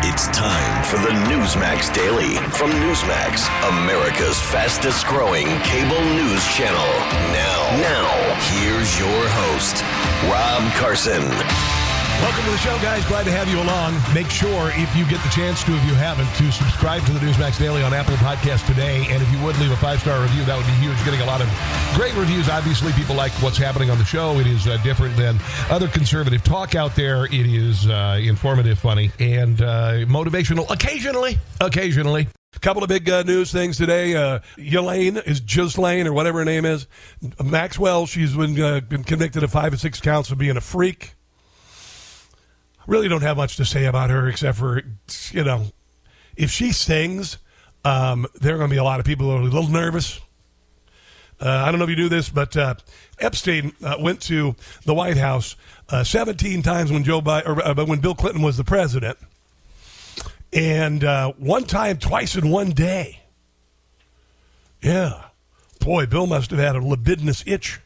It's time for the Newsmax Daily from Newsmax, America's fastest growing cable news channel. Now, now, here's your host, Rob Carson. Welcome to the show, guys. Glad to have you along. Make sure, if you get the chance to, if you haven't, to subscribe to the Newsmax Daily on Apple Podcast today. And if you would leave a five star review, that would be huge. Getting a lot of great reviews. Obviously, people like what's happening on the show. It is uh, different than other conservative talk out there. It is uh, informative, funny, and uh, motivational occasionally. Occasionally. A couple of big uh, news things today. Uh, Elaine is just Lane or whatever her name is. Maxwell, she's been, uh, been convicted of five or six counts of being a freak really don't have much to say about her except for, you know, if she sings, um, there are going to be a lot of people who are a little nervous. Uh, I don't know if you knew this, but uh, Epstein uh, went to the White House uh, 17 times when Joe Biden, or, uh, when Bill Clinton was the president, and uh, one time, twice in one day. Yeah, boy, Bill must have had a libidinous itch.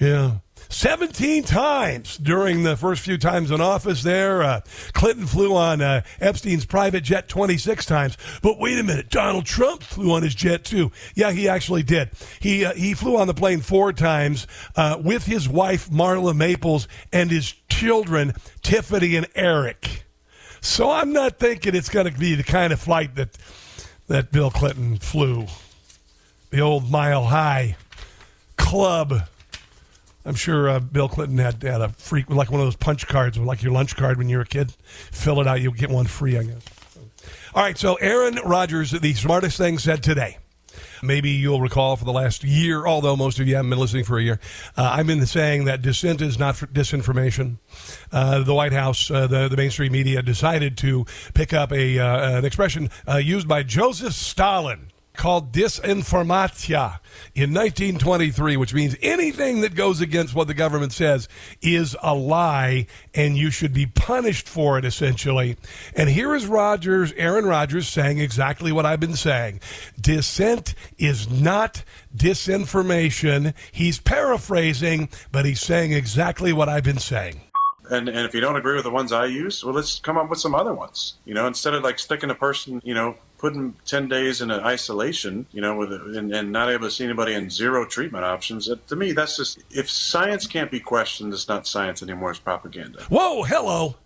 Yeah. 17 times during the first few times in office there. Uh, Clinton flew on uh, Epstein's private jet 26 times. But wait a minute, Donald Trump flew on his jet too. Yeah, he actually did. He, uh, he flew on the plane four times uh, with his wife, Marla Maples, and his children, Tiffany and Eric. So I'm not thinking it's going to be the kind of flight that, that Bill Clinton flew. The old mile high club I'm sure uh, Bill Clinton had, had a freak like one of those punch cards, like your lunch card when you were a kid. Fill it out, you'll get one free, I guess. All right, so Aaron Rodgers, the smartest thing said today. Maybe you'll recall for the last year, although most of you haven't been listening for a year, uh, I've been saying that dissent is not disinformation. Uh, the White House, uh, the, the mainstream media decided to pick up a uh, an expression uh, used by Joseph Stalin called disinformatia in 1923, which means anything that goes against what the government says is a lie and you should be punished for it, essentially. And here is Rodgers, Aaron Rodgers, saying exactly what I've been saying. Dissent is not disinformation. He's paraphrasing, but he's saying exactly what I've been saying. And, and if you don't agree with the ones I use, well, let's come up with some other ones. You know, instead of like sticking a person, you know, putting 10 days in isolation, you know, with and, and, not able to see anybody and zero treatment options, to me, that's just, if science can't be questioned, it's not science anymore, it's propaganda. Whoa, hello.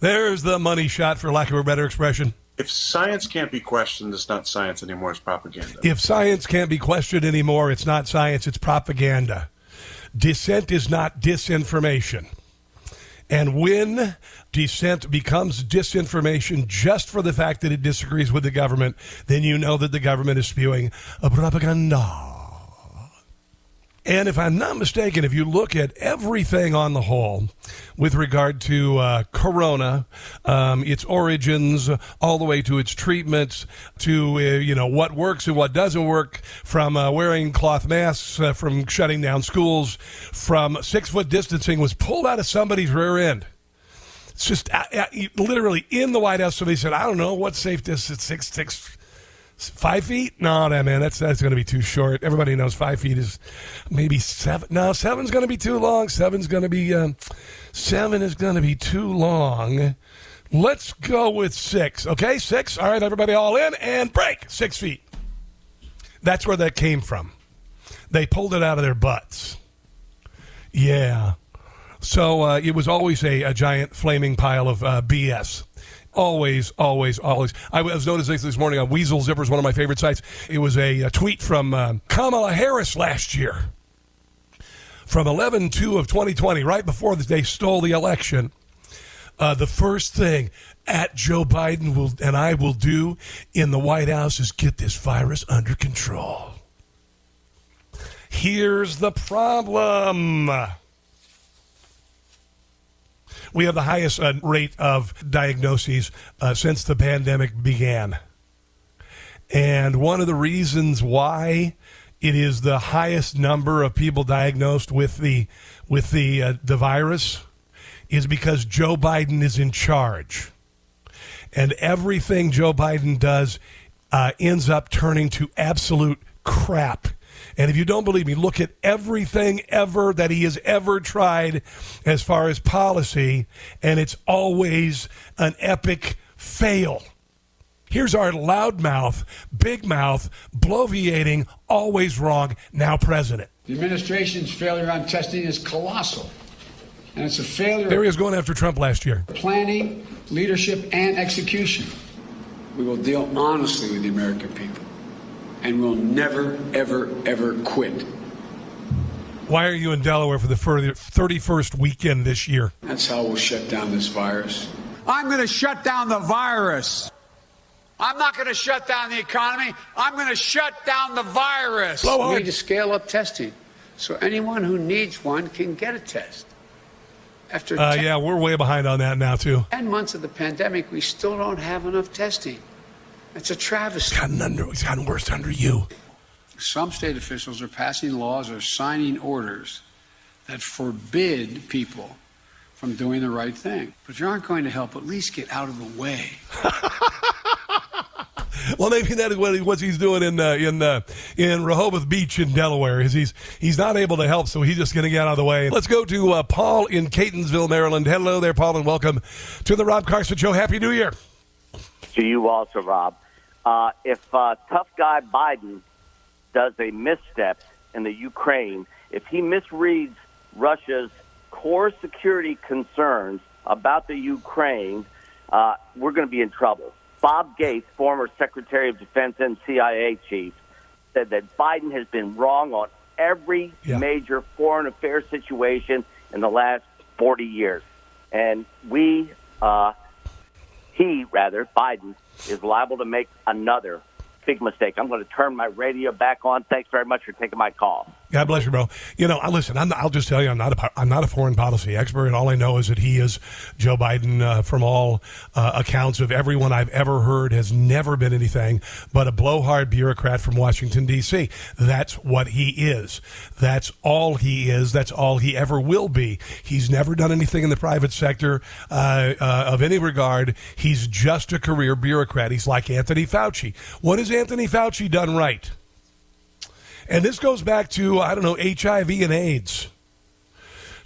There's the money shot, for lack of a better expression. If science can't be questioned, it's not science anymore, it's propaganda. If science can't be questioned anymore, it's not science, it's propaganda. Dissent is not disinformation. And when dissent becomes disinformation just for the fact that it disagrees with the government, then you know that the government is spewing a propaganda. And if I'm not mistaken, if you look at everything on the whole with regard to uh, corona, um, its origins, all the way to its treatments, to uh, you know what works and what doesn't work, from uh, wearing cloth masks, uh, from shutting down schools, from six foot distancing was pulled out of somebody's rear end. It's just uh, uh, literally in the White House. Somebody said, "I don't know what safe distance six six Five feet? No, no, man, that's that's going to be too short. Everybody knows five feet is maybe seven. No, seven's going to be too long. Seven's going to be um, seven is going to be too long. Let's go with six. Okay, six. All right, everybody, all in and break six feet. That's where that came from. They pulled it out of their butts. Yeah. So uh, it was always a, a giant flaming pile of uh, BS. Always, always, always. I was noticing this morning on Weasel Zippers, one of my favorite sites. It was a, a tweet from uh, Kamala Harris last year from 11 2 of 2020, right before they stole the election. Uh, the first thing at Joe Biden will and I will do in the White House is get this virus under control. Here's the problem We have the highest uh, rate of diagnoses uh, since the pandemic began. And one of the reasons why it is the highest number of people diagnosed with the with the uh, the virus is because Joe Biden is in charge, and everything Joe Biden does uh, ends up turning to absolute crap. And if you don't believe me, look at everything ever that he has ever tried as far as policy, and it's always an epic fail. Here's our loudmouth, big mouth, bloviating, always wrong, now president. The administration's failure on testing is colossal. And it's a failure. There he is going after Trump last year. Planning, leadership, and execution. We will deal honestly with the American people. And we'll never, ever, ever quit. Why are you in Delaware for the 31st weekend this year? That's how we'll shut down this virus. I'm going to shut down the virus. I'm not going to shut down the economy. I'm going to shut down the virus. Blow we need to scale up testing so anyone who needs one can get a test. After uh, yeah, we're way behind on that now too. Ten months of the pandemic, we still don't have enough testing. It's a travesty. It's gotten, under, it's gotten worse under you. Some state officials are passing laws or signing orders that forbid people from doing the right thing. But if you aren't going to help, at least get out of the way. well, maybe that is what, what he's doing in uh, in uh, in Rehoboth Beach in Delaware. Is he's he's not able to help, so he's just going to get out of the way. Let's go to uh, Paul in Catonsville, Maryland. Hello there, Paul, and welcome to the Rob Carson Show. Happy New Year to you also, Rob. Uh, if uh, tough guy Biden does a misstep in the Ukraine, if he misreads Russia's core security concerns about the Ukraine, uh, we're going to be in trouble. Bob Gates, former Secretary of Defense and CIA chief, said that Biden has been wrong on every yeah. major foreign affairs situation in the last 40 years. And we, uh, he rather, Biden, is liable to make another big mistake. I'm going to turn my radio back on. Thanks very much for taking my call. God bless you, bro. You know, listen. i will just tell you, I'm not a I'm not a foreign policy expert, and all I know is that he is Joe Biden. Uh, from all uh, accounts of everyone I've ever heard, has never been anything but a blowhard bureaucrat from Washington D.C. That's what he is. That's all he is. That's all he ever will be. He's never done anything in the private sector uh, uh of any regard. He's just a career bureaucrat. He's like Anthony Fauci. What has Anthony Fauci done right? And this goes back to, I don't know, HIV and AIDS.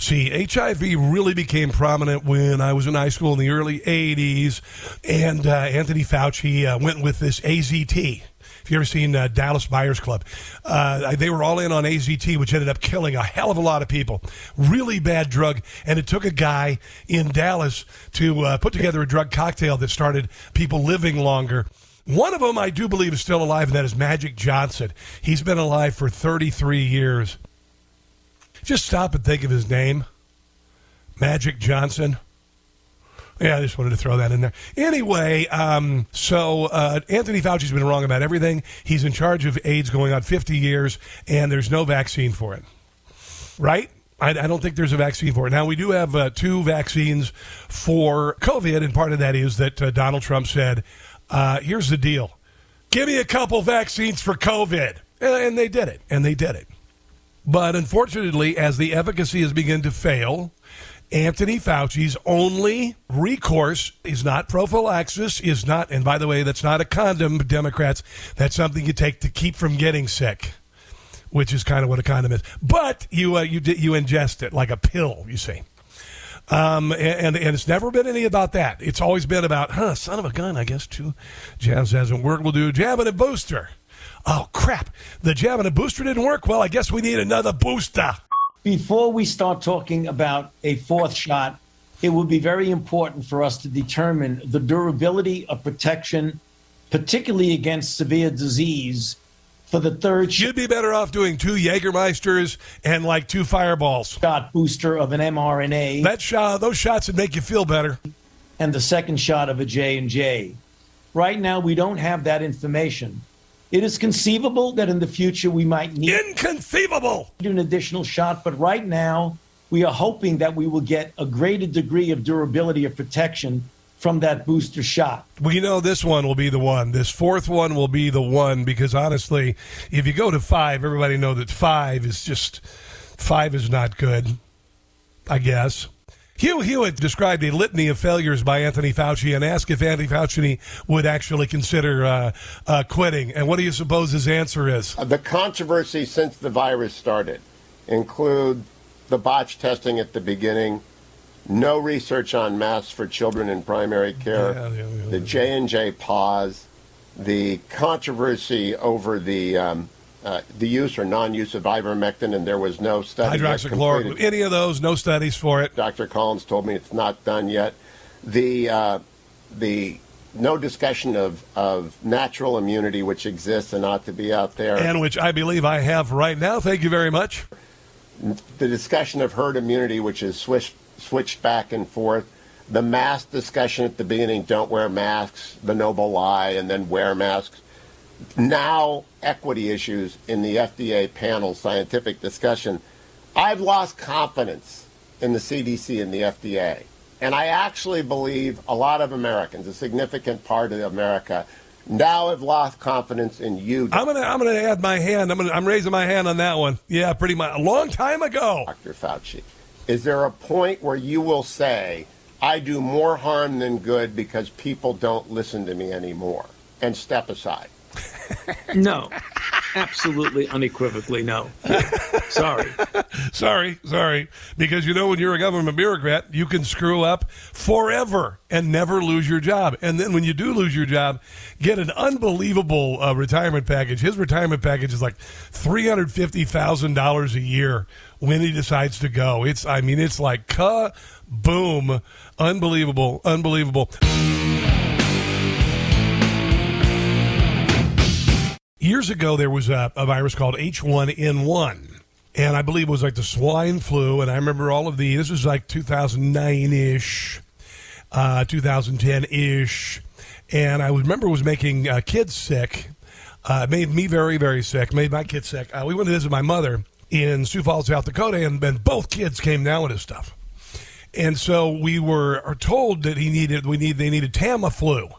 See, HIV really became prominent when I was in high school in the early 80s, and uh, Anthony Fauci uh, went with this AZT. If you ever seen uh, Dallas Buyers Club, uh, they were all in on AZT, which ended up killing a hell of a lot of people. Really bad drug, and it took a guy in Dallas to uh, put together a drug cocktail that started people living longer. One of them I do believe is still alive, and that is Magic Johnson. He's been alive for 33 years. Just stop and think of his name Magic Johnson. Yeah, I just wanted to throw that in there. Anyway, um, so uh, Anthony Fauci's been wrong about everything. He's in charge of AIDS going on 50 years, and there's no vaccine for it. Right? I, I, don't think there's a vaccine for it. Now, we do have uh, two vaccines for COVID, and part of that is that uh, Donald Trump said, uh, here's the deal give me a couple vaccines for COVID. And they did it. And they did it. But unfortunately, as the efficacy has begun to fail, Anthony Fauci's only recourse is not prophylaxis, is not, and by the way, that's not a condom, Democrats. That's something you take to keep from getting sick, which is kind of what a condom is. But you uh, you you ingest it like a pill, you see. Um, and, and it's never been any about that. It's always been about, huh, son of a gun, I guess two jabs hasn't worked. We'll do jab and a booster. Oh, crap. The jab and a booster didn't work. Well, I guess we need another booster. Before we start talking about a fourth shot, it would be very important for us to determine the durability of protection, particularly against severe disease for the third shot. You'd be better off doing two Jägermeisters and like two fireballs. Shot booster of an mRNA. That shot, those shots would make you feel better. And the second shot of a J and J. Right now, we don't have that information. It is conceivable that in the future we might need inconceivable an additional shot, but right now we are hoping that we will get a greater degree of durability of protection from that booster shot. We know this one will be the one. This fourth one will be the one because honestly, if you go to five, everybody know that five is just five is not good. I guess. Hugh Hewitt described a litany of failures by Anthony Fauci and asked if Anthony Fauci would actually consider uh, uh, quitting. And what do you suppose his answer is? The controversy since the virus started include the botch testing at the beginning, no research on masks for children in primary care, yeah, yeah, yeah, the J and J pause, the controversy over the um, uh, the use or non-use of ivermectin, and there was no study. Hydroxychloroquine, any of those, no studies for it. Dr. Collins told me it's not done yet. The uh, the no discussion of, of natural immunity, which exists and ought to be out there, and which I believe I have right now. Thank you very much. The discussion of herd immunity, which is switched switched back and forth. The mask discussion at the beginning, don't wear masks, the noble lie, and then wear masks. Now, equity issues in the FDA panel scientific discussion. I've lost confidence in the CDC and the FDA. And I actually believe a lot of Americans, a significant part of America, now have lost confidence in you. I'm gonna I'm gonna add my hand. I'm gonna I'm raising my hand on that one. Yeah, pretty much a long time ago. Dr. Fauci. Is there a point where you will say, I do more harm than good because people don't listen to me anymore and step aside? No, absolutely unequivocally no. sorry. sorry, sorry. Because you know, when you're a government bureaucrat, you can screw up forever and never lose your job. And then when you do lose your job, get an unbelievable uh, retirement package. His retirement package is like $350,000 a year when he decides to go. It's, I mean, it's like, boom, unbelievable, unbelievable. Years ago, there was a, a virus called H1N1 and I believe it was like the swine flu. And I remember all of the. This was like 2009 ish, uh, 2010 ish, and I remember it was making uh, kids sick. Uh, made me very very sick. Made my kids sick. Uh, we went to visit my mother, in Sioux Falls, South Dakota, and, and both kids came down with his stuff. And so we were told that he needed we need they needed Tamiflu.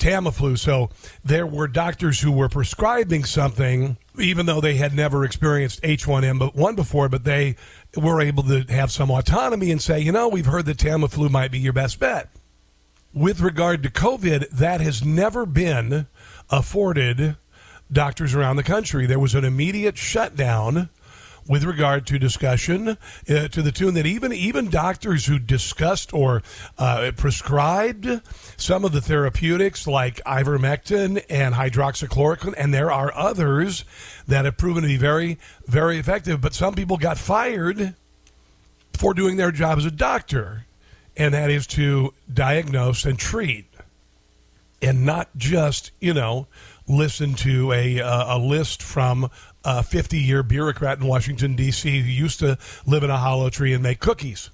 Tamiflu. So there were doctors who were prescribing something, even though they had never experienced H1N1 before, but they were able to have some autonomy and say, you know, we've heard that Tamiflu might be your best bet. With regard to COVID, that has never been afforded doctors around the country. There was an immediate shutdown with regard to discussion uh, to the tune that even even doctors who discussed or uh, prescribed some of the therapeutics like ivermectin and hydroxychloroquine, and there are others that have proven to be very very effective. But some people got fired for doing their job as a doctor, and that is to diagnose and treat, and not just you know listen to a uh, a list from a 50 year bureaucrat in Washington, D.C., who used to live in a hollow tree and make cookies,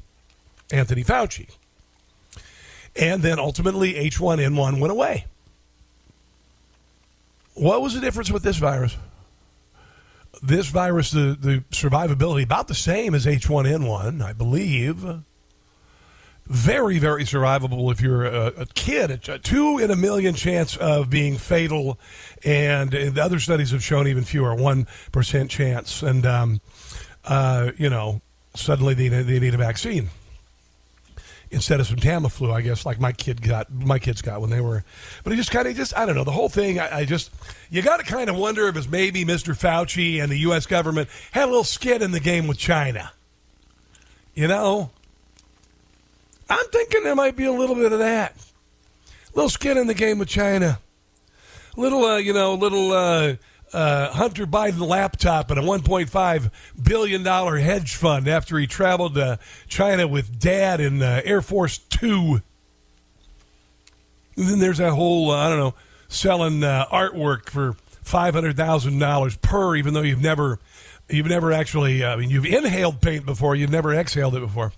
Anthony Fauci. And then ultimately, H1N1 went away. What was the difference with this virus? This virus, the, the survivability, about the same as H1N1, I believe very, very survivable if you're a, a kid. A two in a million chance of being fatal, and, and the other studies have shown even fewer, one percent chance. And um, uh, you know, suddenly they, they need a vaccine instead of some Tamiflu, I guess, like my kid got, my kids got when they were. But it just kind of just, I don't know, the whole thing. I, I just, you got to kind of wonder if it's maybe Mr. Fauci and the U.S. government had a little skin in the game with China. You know, I'm thinking there might be a little bit of that. A little skin in the game with China. Little, uh, you know, little uh, uh, Hunter Biden laptop and a 1.5 billion dollar hedge fund after he traveled to China with Dad in uh, Air Force Two. And then there's that whole, uh, I don't know, selling uh, artwork for five hundred thousand dollars per, even though you've never, you've never actually, I mean, you've inhaled paint before, you've never exhaled it before.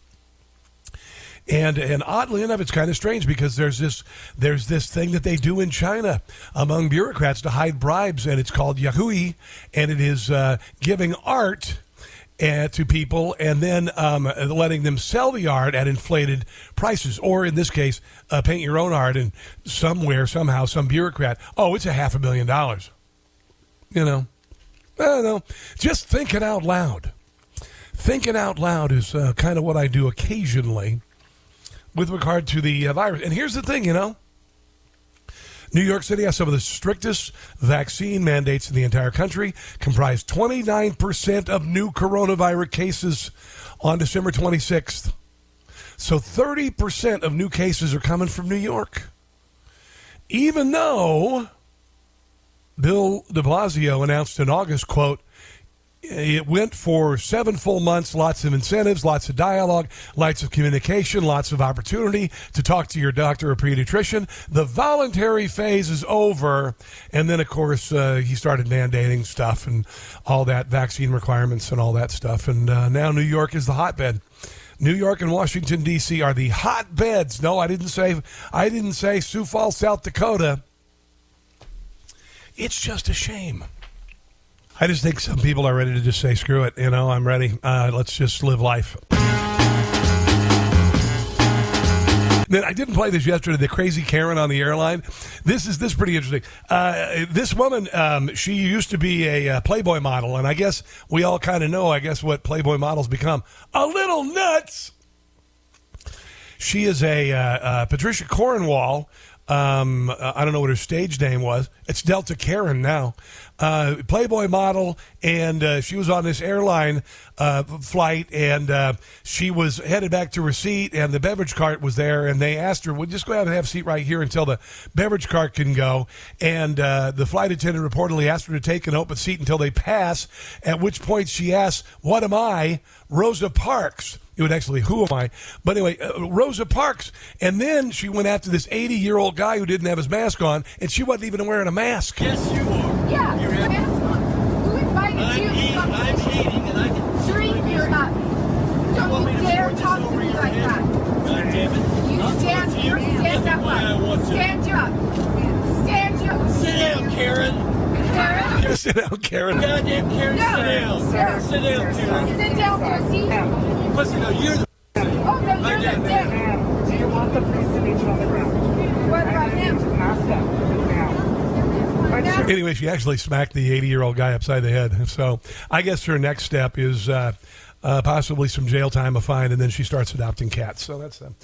And and oddly enough, it's kind of strange because there's this there's this thing that they do in China among bureaucrats to hide bribes, and it's called yahui, and it is uh, giving art uh, to people and then um, letting them sell the art at inflated prices, or in this case, uh, paint your own art and somewhere, somehow, some bureaucrat, oh, it's a half a million dollars. You know, I don't know. Just thinking out loud. Thinking out loud is uh, kind of what I do occasionally with regard to the uh, virus. And here's the thing, you know. New York City has some of the strictest vaccine mandates in the entire country, comprised 29% of new coronavirus cases on December 26th. So 30% of new cases are coming from New York. Even though Bill de Blasio announced in August, quote, it went for seven full months, lots of incentives, lots of dialogue, lots of communication, lots of opportunity to talk to your doctor or pediatrician. The voluntary phase is over. And then, of course, uh, he started mandating stuff and all that vaccine requirements and all that stuff. And uh, now New York is the hotbed. New York and Washington D.C. are the hotbeds. No, I didn't say I didn't say Sioux Falls, South Dakota. It's just a shame. I just think some people are ready to just say, screw it. You know, I'm ready. Uh, let's just live life. Then I didn't play this yesterday. The crazy Karen on the airline. This is this is pretty interesting. Uh, this woman, um, she used to be a uh, Playboy model, and I guess we all kind of know. I guess what Playboy models become a little nuts. She is a uh, uh Patricia Cornwall. Um, I don't know what her stage name was. It's Delta Karen now uh, Playboy model, and uh, she was on this airline uh, flight, and uh, she was headed back to her seat, and the beverage cart was there, and they asked her, "Well, just go and have a seat right here until the beverage cart can go." And uh, the flight attendant reportedly asked her to take an open seat until they pass. At which point she asked, "What am I, Rosa Parks?" It would actually, who am I? But anyway, uh, Rosa Parks. And then she went after this 80 year old guy who didn't have his mask on, and she wasn't even wearing a mask. Yes, you are. Yeah, You're your mask on. Who invited I'm you? eating, I'm eating, and I can. Drink your up. You want me Don't to you dare talk to me like head? that. God damn it. You I'll stand, you you. stand up. why I want. Stand you up. Stand you up. Sit down, Karen. Karen. Sit down, Karen. Goddamn Karen, No. sit down. Sir. Sit down, Karen. Sit down for a seat. Listen, no, you're the. Oh, no, you're I get the it. dick. Do you want the police to meet you on the ground? What about him? Mask up now. But Now- Anyway, she actually smacked the 80 year old guy upside the head. So I guess her next step is uh, uh, possibly some jail time, a fine, and then she starts adopting cats. So that's them.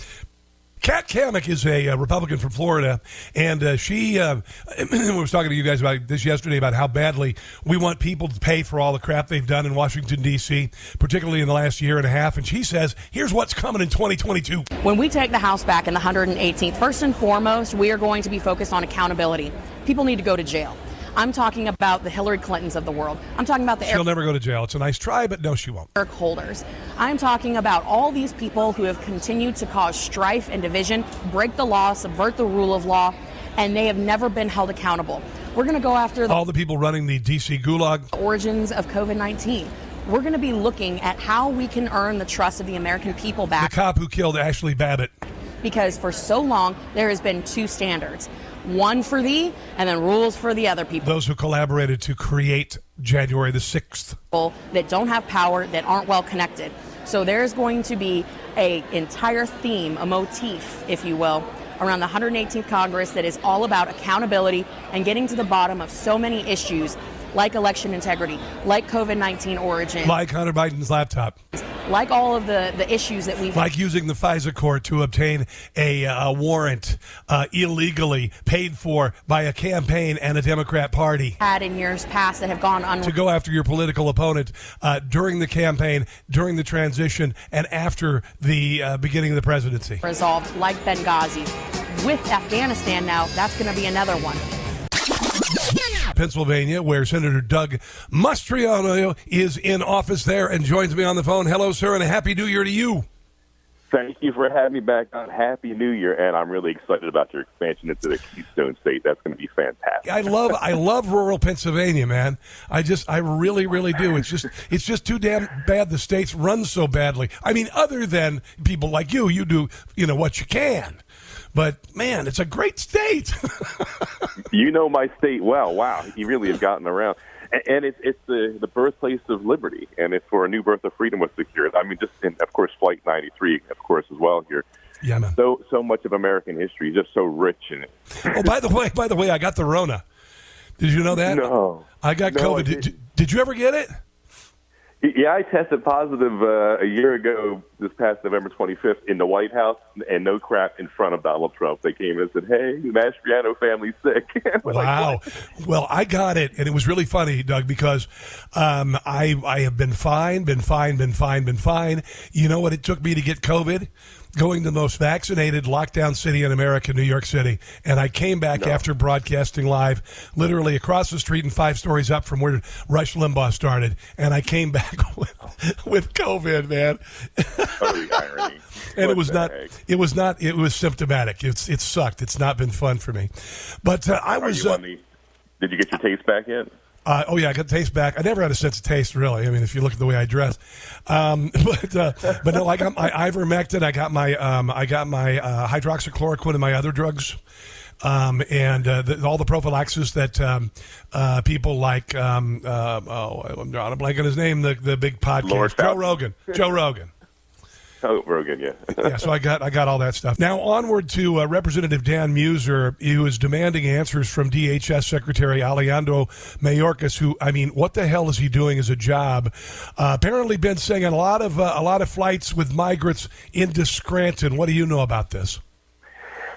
Kat Cammack is a, uh Republican from Florida, and uh, she uh, was talking to you guys about this yesterday about how badly we want people to pay for all the crap they've done in Washington D.C., particularly in the last year and a half. And she says, "Here's what's coming in 2022." When we take the House back in the 118th, first and foremost, we are going to be focused on accountability. People need to go to jail. I'm talking about the Hillary Clintons of the world. I'm talking about the She'll never go to jail. It's a nice try, but no, she won't. Eric holders. I'm talking about all these people who have continued to cause strife and division, break the law, subvert the rule of law, and they have never been held accountable. We're going to go after the All the people running the D.C. gulag. origins of COVID 19. We're going to be looking at how we can earn the trust of the American people back. The cop who killed Ashli Babbitt. because for so long there has been two standards one for thee and then rules for the other people Those who collaborated to create January the 6th. that don't have power that aren't well connected so there's going to be a entire theme a motif if you will around the 118th congress that is all about accountability and getting to the bottom of so many issues like election integrity like covid-19 origin Like Hunter Biden's laptop. Like all of the, the issues that we've Like using the FISA court to obtain a, uh, warrant uh, illegally paid for by a campaign and a Democrat Party. had in years past that have gone on To go after your political opponent uh, during the campaign, during the transition, and after the uh, beginning of the presidency. resolved like Benghazi. With Afghanistan now, that's going to be another one. Pennsylvania, where Senator Doug Mastriano is in office there and joins me on the phone. Hello, sir, and a happy new year to you. Thank you for having me back on. Happy New Year, and I'm really excited about your expansion into the Keystone State. That's going to be fantastic. I love I love rural Pennsylvania, man. I just I really really do. It's just it's just too damn bad the states run so badly. I mean, other than people like you, you do you know what you can, but man, it's a great state. you know my state well. Wow, you really have gotten around. And, and it's it's the the birthplace of liberty, and it's where a new birth of freedom was secured. I mean, just in, of course, Flight 93, of course, as well here. Yeah, man. So so much of American history, just so rich in it. oh, by the way, by the way, I got the Rona. Did you know that? No, I got No, I COVID. Did, did you ever get it? Yeah, I tested positive uh, a year ago, this past November 25th, in the White House, and no crap in front of Donald Trump. They came and said, "Hey, the Mastriano family's sick." We're like, Wow. well, I got it, and it was really funny, Doug, because um, I I have been fine, been fine, been fine, been fine. You know what it took me to get COVID? Going to the most vaccinated lockdown city in America, New York City, and I came back after broadcasting live, literally across the street and five stories up from where Rush Limbaugh started, and I came back with, with COVID, man. oh, irony. and What it was not heck? it was not it was symptomatic it's it sucked it's not been fun for me but uh, i Are was uh, on the? Did you get your taste back yet? Uh, oh yeah, I got taste back. I never had a sense of taste, really. I mean, if you look at the way I dress, um, but uh, but no, like I got my ivermectin. I got my um, I got my uh, hydroxychloroquine and my other drugs. Um, and uh, the, all the prophylaxis that um, uh, people like, um, uh, oh, I'm drawing a blank on his name, the the big podcast, Joe Rogan. Joe Rogan. Oh, Rogan, yeah. yeah, so I got I got all that stuff. Now onward to uh, Representative Dan Meuser, who is demanding answers from DHS Secretary Alejandro Mayorkas. Who I mean, what the hell is he doing as a job? Uh, apparently, been saying a lot of uh, a lot of flights with migrants into Scranton. What do you know about this?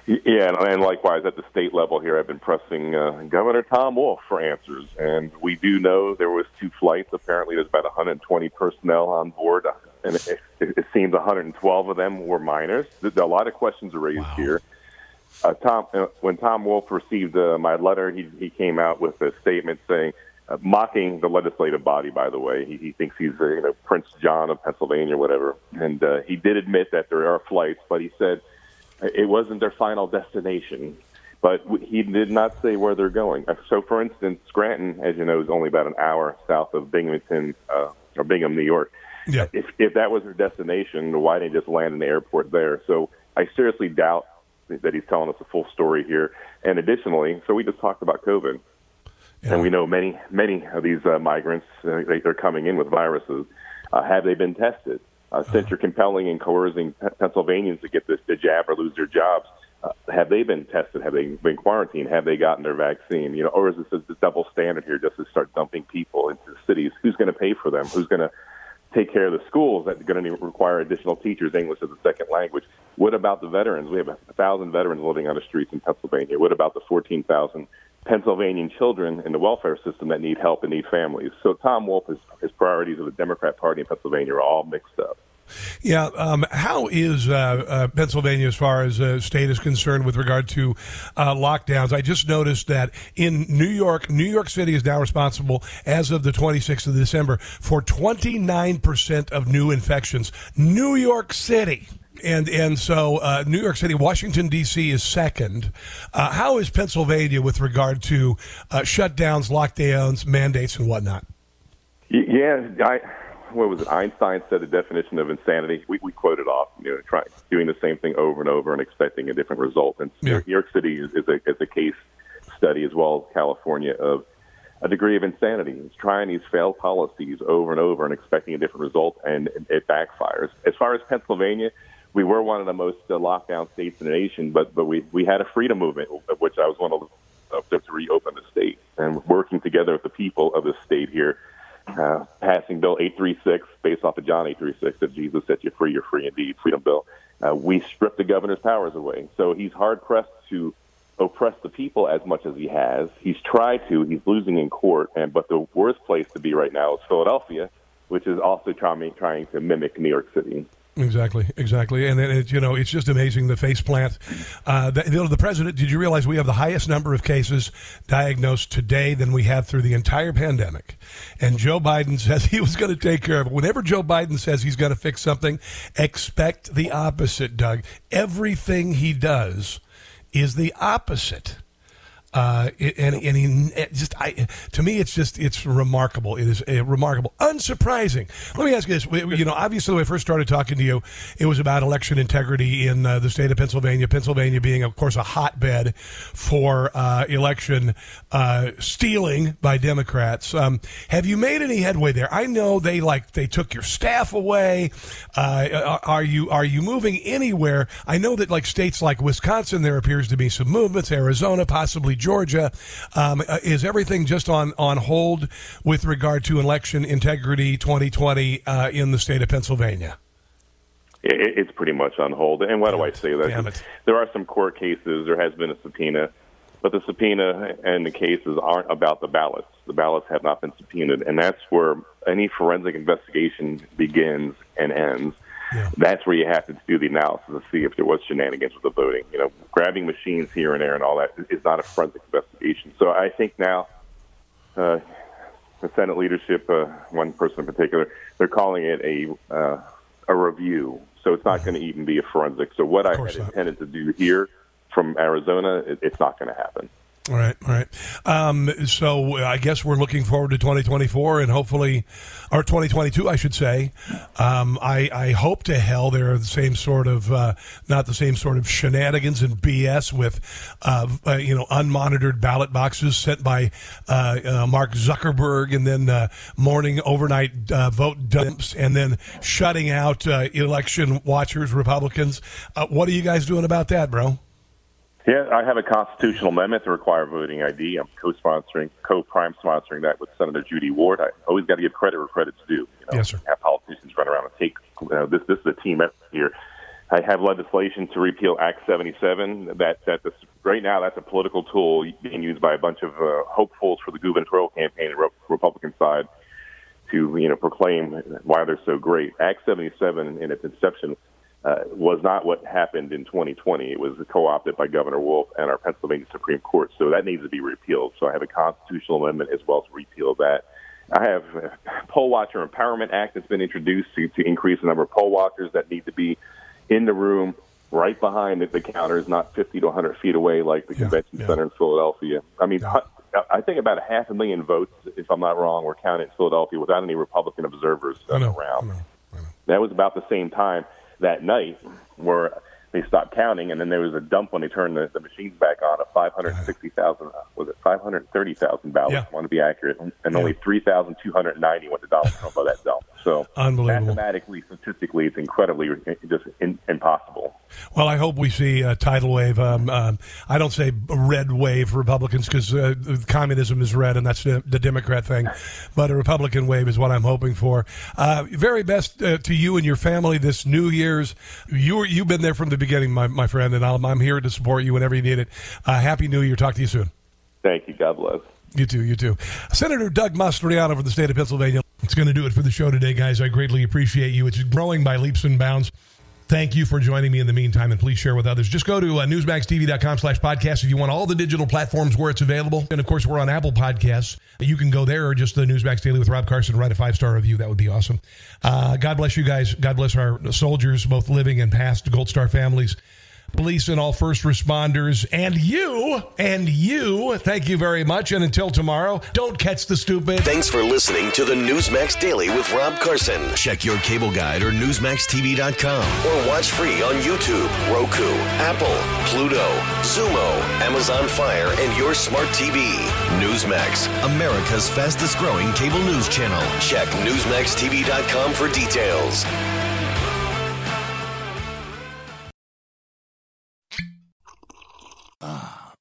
Yeah, and, and likewise at the state level here, I've been pressing uh, Governor Tom Wolf for answers, and we do know there was two flights. Apparently, there's about 120 personnel on board, and it, it, it seems 112 of them were minors. A lot of questions are raised here. Uh, Tom, uh, when Tom Wolf received uh, my letter, he, he came out with a statement saying, uh, mocking the legislative body. By the way, he, he thinks he's uh, you know Prince John of Pennsylvania, or whatever. And uh, he did admit that there are flights, but he said it wasn't their final destination. But he did not say where they're going. Uh, So, for instance, Scranton, as you know, is only about an hour south of Binghamton uh, or Bingham, New York. Yeah. If if that was their destination, why didn't they just land in the airport there? So I seriously doubt that he's telling us the full story here. And additionally, so we just talked about COVID, and we know many many of these uh, migrants uh, they, they're coming in with viruses. Uh, have they been tested? Uh, since you're compelling and coercing Pennsylvanians to get this the jab or lose their jobs, uh, have they been tested? Have they been quarantined? Have they gotten their vaccine? You know, or is this a double standard here, just to start dumping people into the cities? Who's going to pay for them? Who's going to take care of the schools that are going to require additional teachers English as a second language? What about the veterans? We have a thousand veterans living on the streets in Pennsylvania. What about the 14,000 Pennsylvanian children in the welfare system that need help and need families? So Tom Wolf, his, his priorities of the Democrat Party in Pennsylvania are all mixed up. Yeah, um, how is uh, uh, Pennsylvania as far as uh, state is concerned with regard to uh, lockdowns? I just noticed that in New York, New York City is now responsible, as of the 26th of December, for 29% of new infections. New York City. And and so uh, New York City, Washington D.C. is second. Uh, how is Pennsylvania with regard to uh, shutdowns, lockdowns, mandates, and whatnot? Yeah, I, what was it? Einstein said the definition of insanity. We, we quoted off, you know, trying doing the same thing over and over and expecting a different result. And New York City is, is, a, is a case study, as well as California, of a degree of insanity. It's trying these failed policies over and over and expecting a different result, and it backfires. As far as Pennsylvania, we were one of the most uh, lockdown states in the nation, but but we we had a freedom movement, of which I was one of the, to reopen the state and working together with the people of the state here uh, passing Bill 836 based off of John 836 that Jesus set you free, you're free indeed, Freedom Bill. Uh, we stripped the governor's powers away. So he's hard pressed to oppress the people as much as he has. He's tried to. He's losing in court. And but the worst place to be right now is Philadelphia, which is also trying trying to mimic New York City. Exactly, exactly, and then it, you know it's just amazing the face plant. Uh, the, the president. Did you realize we have the highest number of cases diagnosed today than we have through the entire pandemic? And Joe Biden says he was going to take care of it. Whenever Joe Biden says he's going to fix something, expect the opposite, Doug. Everything he does is the opposite. Uh, and and he just I to me it's just it's remarkable. It is uh, remarkable, unsurprising. Let me ask you this: you know, obviously when I first started talking to you, it was about election integrity in uh, the state of Pennsylvania. Pennsylvania being, of course, a hotbed for uh, election uh, stealing by Democrats. Um, have you made any headway there? I know they like they took your staff away. Uh, are you are you moving anywhere? I know that like states like Wisconsin, there appears to be some movements. Arizona, possibly Georgia. Um, uh, is everything just on on hold with regard to election integrity 2020 uh, in the state of Pennsylvania? It's pretty much on hold. And why do I say that? There are some court cases. There has been a subpoena, but the subpoena and the cases aren't about the ballots. The ballots have not been subpoenaed, and that's where any forensic investigation begins and ends. Yeah. That's where you have to do the analysis to see if there was shenanigans with the voting. You know, grabbing machines here and there and all that is not a forensic investigation. So I think now uh, the Senate leadership, uh, one person in particular, they're calling it a uh, a review. So it's not going to even be a forensic. So what I had not. intended to do here from Arizona, it, it's not going to happen. All right, all right. Um, so I guess we're looking forward to 2024 and hopefully, or 2022, I should say. Um, I, I hope to hell there are the same sort of, uh, not the same sort of shenanigans and BS with, uh, uh, you know, unmonitored ballot boxes sent by uh, uh, Mark Zuckerberg and then uh, morning overnight vote dumps and then shutting out election watchers, Republicans. what are you guys doing about that, bro? Yeah, I have a constitutional amendment to require voting ID. I'm co-sponsoring, co-prime sponsoring that with Senator Judy Ward. I always got to give credit where credit's due. You know, yes, sir. Have politicians run around and take you know, this. This is a team effort here. I have legislation to repeal Act 77. That that this, right now that's a political tool being used by a bunch of uh, hopefuls for the gubernatorial campaign on the Republican side to you know proclaim why they're so great. Act 77 in its inception uh, was not what happened in 2020. It was co-opted by Governor Wolf and our Pennsylvania Supreme Court. So that needs to be repealed. So I have a constitutional amendment as well as repeal that. I have a poll watcher empowerment act that's been introduced to, to increase the number of poll watchers that need to be in the room right behind the, counters, not 50 to 100 feet away like the yeah, convention yeah. center in Philadelphia. I mean, yeah. I think about a half a million votes, if I'm not wrong, were counted in Philadelphia without any Republican observers around. I know, I know. That was about the same time that night where they stopped counting, and then there was a dump when they turned the, the machines back on of 560,000, uh, was it 530,000 ballots, yeah. want to be accurate, and yeah. only 3,290 went to Donald Trump by that dump. So mathematically, statistically, it's incredibly just in, impossible. Well, I hope we see a tidal wave. Um, um, I don't say red wave Republicans because uh, communism is red, and that's the, the, Democrat thing. But a Republican wave is what I'm hoping for. Uh, very best uh, to you and your family this New Year's. You you've been there from the beginning, my, my friend, and i am here to support you whenever you need it. Uh, Happy New Year. Talk to you soon. Thank you. God bless. You too, you too. Senator Doug Mastriano from the state of Pennsylvania. It's going to do it for the show today, guys. I greatly appreciate you. It's growing by leaps and bounds. Thank you for joining me in the meantime, and please share with others. Just go to uh, newsmaxtv.com slash podcast if you want all the digital platforms where it's available. And, of course, we're on Apple Podcasts. You can go there or just the Newsmax Daily with Rob Carson, write a five-star review. That would be awesome. Uh, God bless you guys. God bless our soldiers, both living and past Gold Star families police and all first responders, and you, and you. Thank you very much. And until tomorrow, don't catch the stupid. Thanks for listening to the Newsmax Daily with Rob Carson. Check your cable guide or NewsmaxTV.com or watch free on YouTube, Roku, Apple, Pluto, Xumo, Amazon Fire, and your smart TV. Newsmax, America's fastest growing cable news channel. Check NewsmaxTV.com for details.